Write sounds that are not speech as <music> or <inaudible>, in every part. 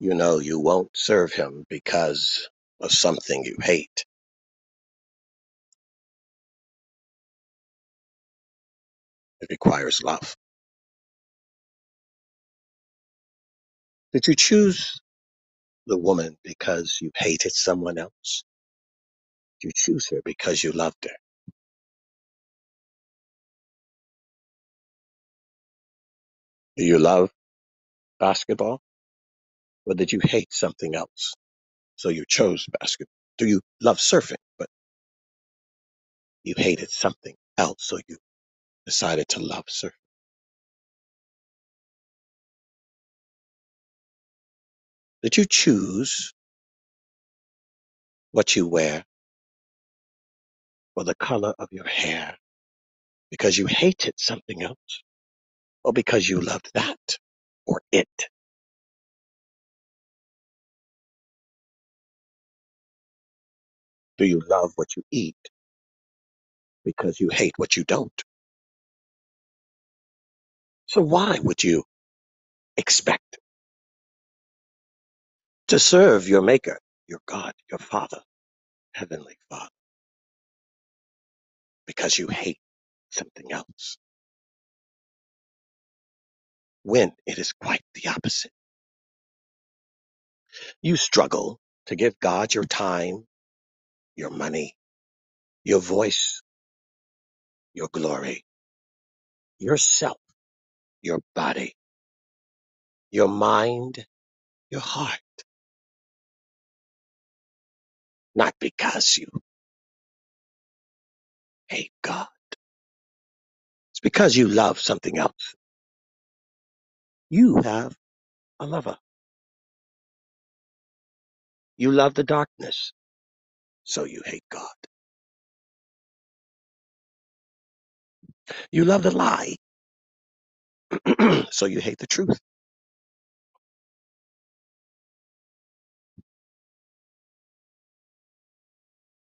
You know you won't serve him because of something you hate. It requires love. Did you choose the woman because you hated someone else? Did you choose her because you loved her? Do you love basketball or did you hate something else? So you chose basketball. Do you love surfing, but you hated something else, so you decided to love surfing? Did you choose what you wear or the color of your hair because you hated something else or because you loved that or it? Do you love what you eat because you hate what you don't? So why would you expect to serve your maker, your God, your Father, Heavenly Father, because you hate something else when it is quite the opposite? You struggle to give God your time, your money, your voice, your glory, yourself, your body, your mind, your heart, not because you hate God. It's because you love something else. You have a lover. You love the darkness, so you hate God. You love the lie, <clears throat> so you hate the truth.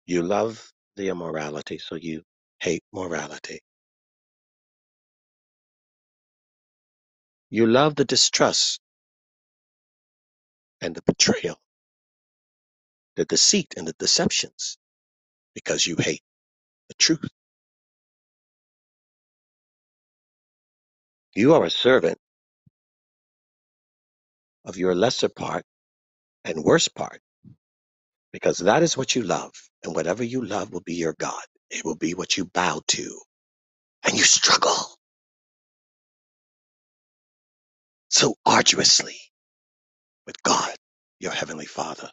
You love the immorality, so you hate morality. You love the distrust and the betrayal, the deceit and the deceptions, because you hate the truth. You are a servant of your lesser part and worse part, because that is what you love. And whatever you love will be your God. It will be what you bow to. And you struggle so arduously with God, your heavenly Father,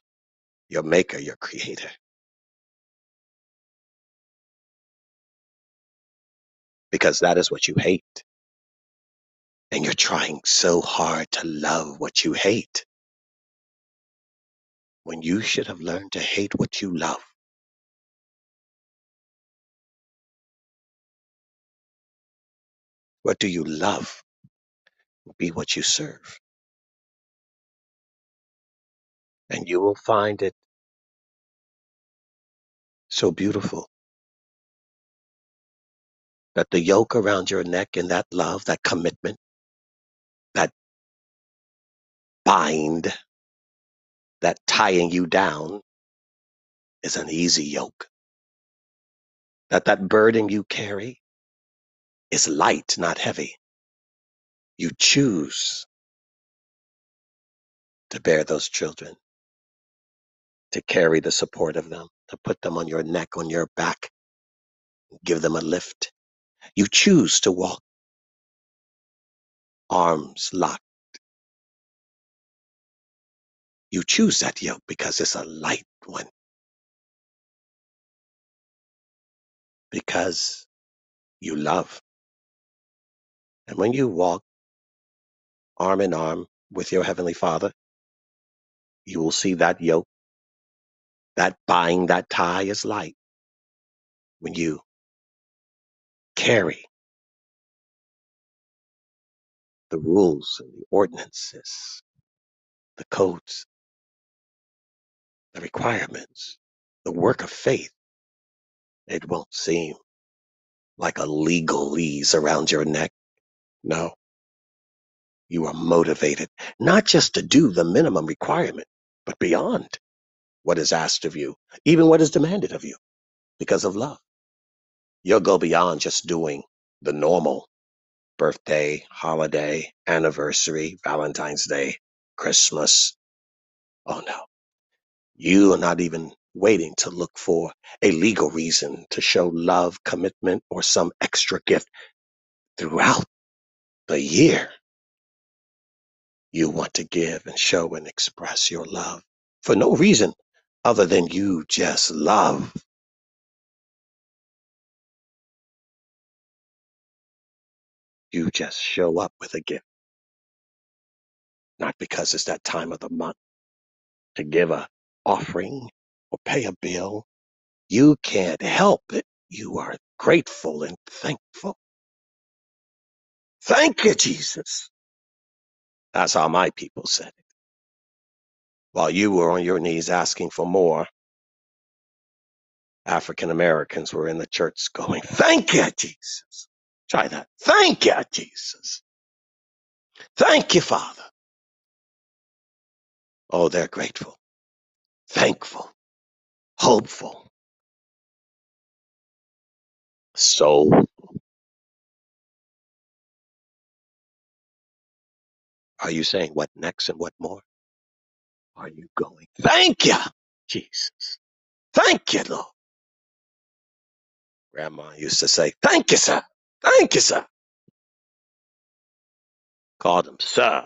your maker, your creator, because that is what you hate. And you're trying so hard to love what you hate when you should have learned to hate what you love. What do you love will be what you serve. And you will find it so beautiful that the yoke around your neck and that love, that commitment, that bind, that tying you down is an easy yoke. That that burden you carry is light, not heavy. You choose to bear those children, to carry the support of them, to put them on your neck, on your back, give them a lift. You choose to walk arms locked. You choose that yoke because it's a light one, because you love. And when you walk arm in arm with your Heavenly Father, you will see that yoke, that bind, that tie is light when you carry the rules and the ordinances, the codes, the requirements, the work of faith. It won't seem like a legalese around your neck. No, You are motivated not just to do the minimum requirement, but beyond what is asked of you, even what is demanded of you because of love. You'll go beyond just doing the normal birthday, holiday, anniversary, Valentine's Day, Christmas. Oh no. You are not even waiting to look for a legal reason to show love, commitment, or some extra gift throughout the year. You want to give and show and express your love for no reason other than you just love. You just show up with a gift, not because it's that time of the month to give a offering or pay a bill. You can't help it. You are grateful and thankful. Thank you, Jesus. That's how my people said it. While you were on your knees asking for more, African Americans were in the church <laughs> going, Thank you, Jesus. Try that. Thank you, Jesus. Thank you, Father. Oh, they're grateful, thankful, hopeful. So, are you saying what next and what more? Are you going? Thank you, Jesus. Thank you, Lord. Grandma used to say, Thank you, sir. Thank you, sir. Called him, sir.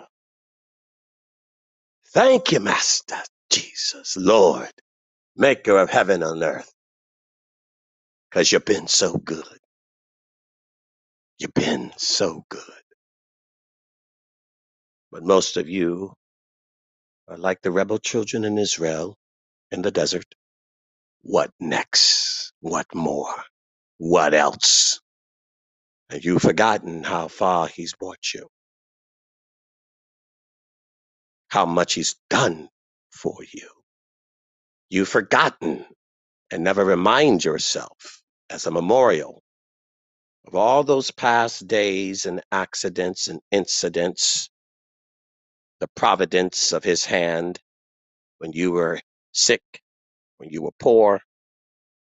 Thank you, Master Jesus, Lord, maker of heaven and earth, because you've been so good. You've been so good. But most of you are like the rebel children in Israel in the desert. What next? What more? What else? Have you forgotten how far he's brought you? How much he's done for you? You've forgotten and never remind yourself as a memorial of all those past days and accidents and incidents, the providence of his hand when you were sick, when you were poor,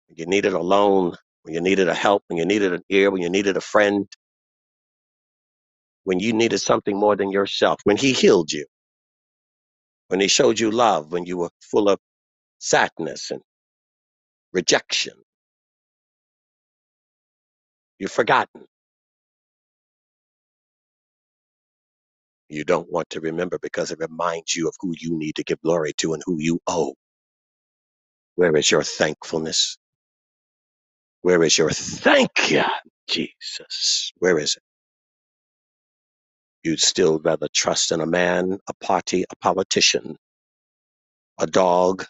when you needed a loan, when you needed a help, when you needed an ear, when you needed a friend, when you needed something more than yourself, when he healed you, when he showed you love, when you were full of sadness and rejection. You've forgotten. You don't want to remember because it reminds you of who you need to give glory to and who you owe. Where is your thankfulness? Where is your thank you, Jesus? Where is it? You'd still rather trust in a man, a party, a politician, a dog,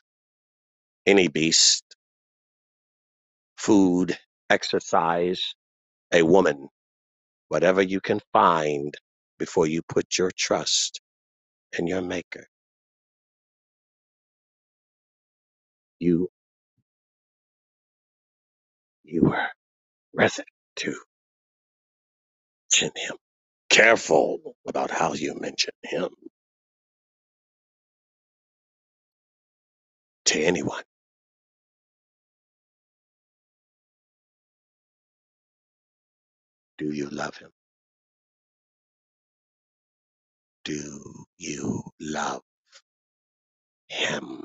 any beast, food, exercise, a woman, whatever you can find before you put your trust in your maker. You, you were resident to mention him. Careful about how you mention him to anyone. Do you love him? Do you love him?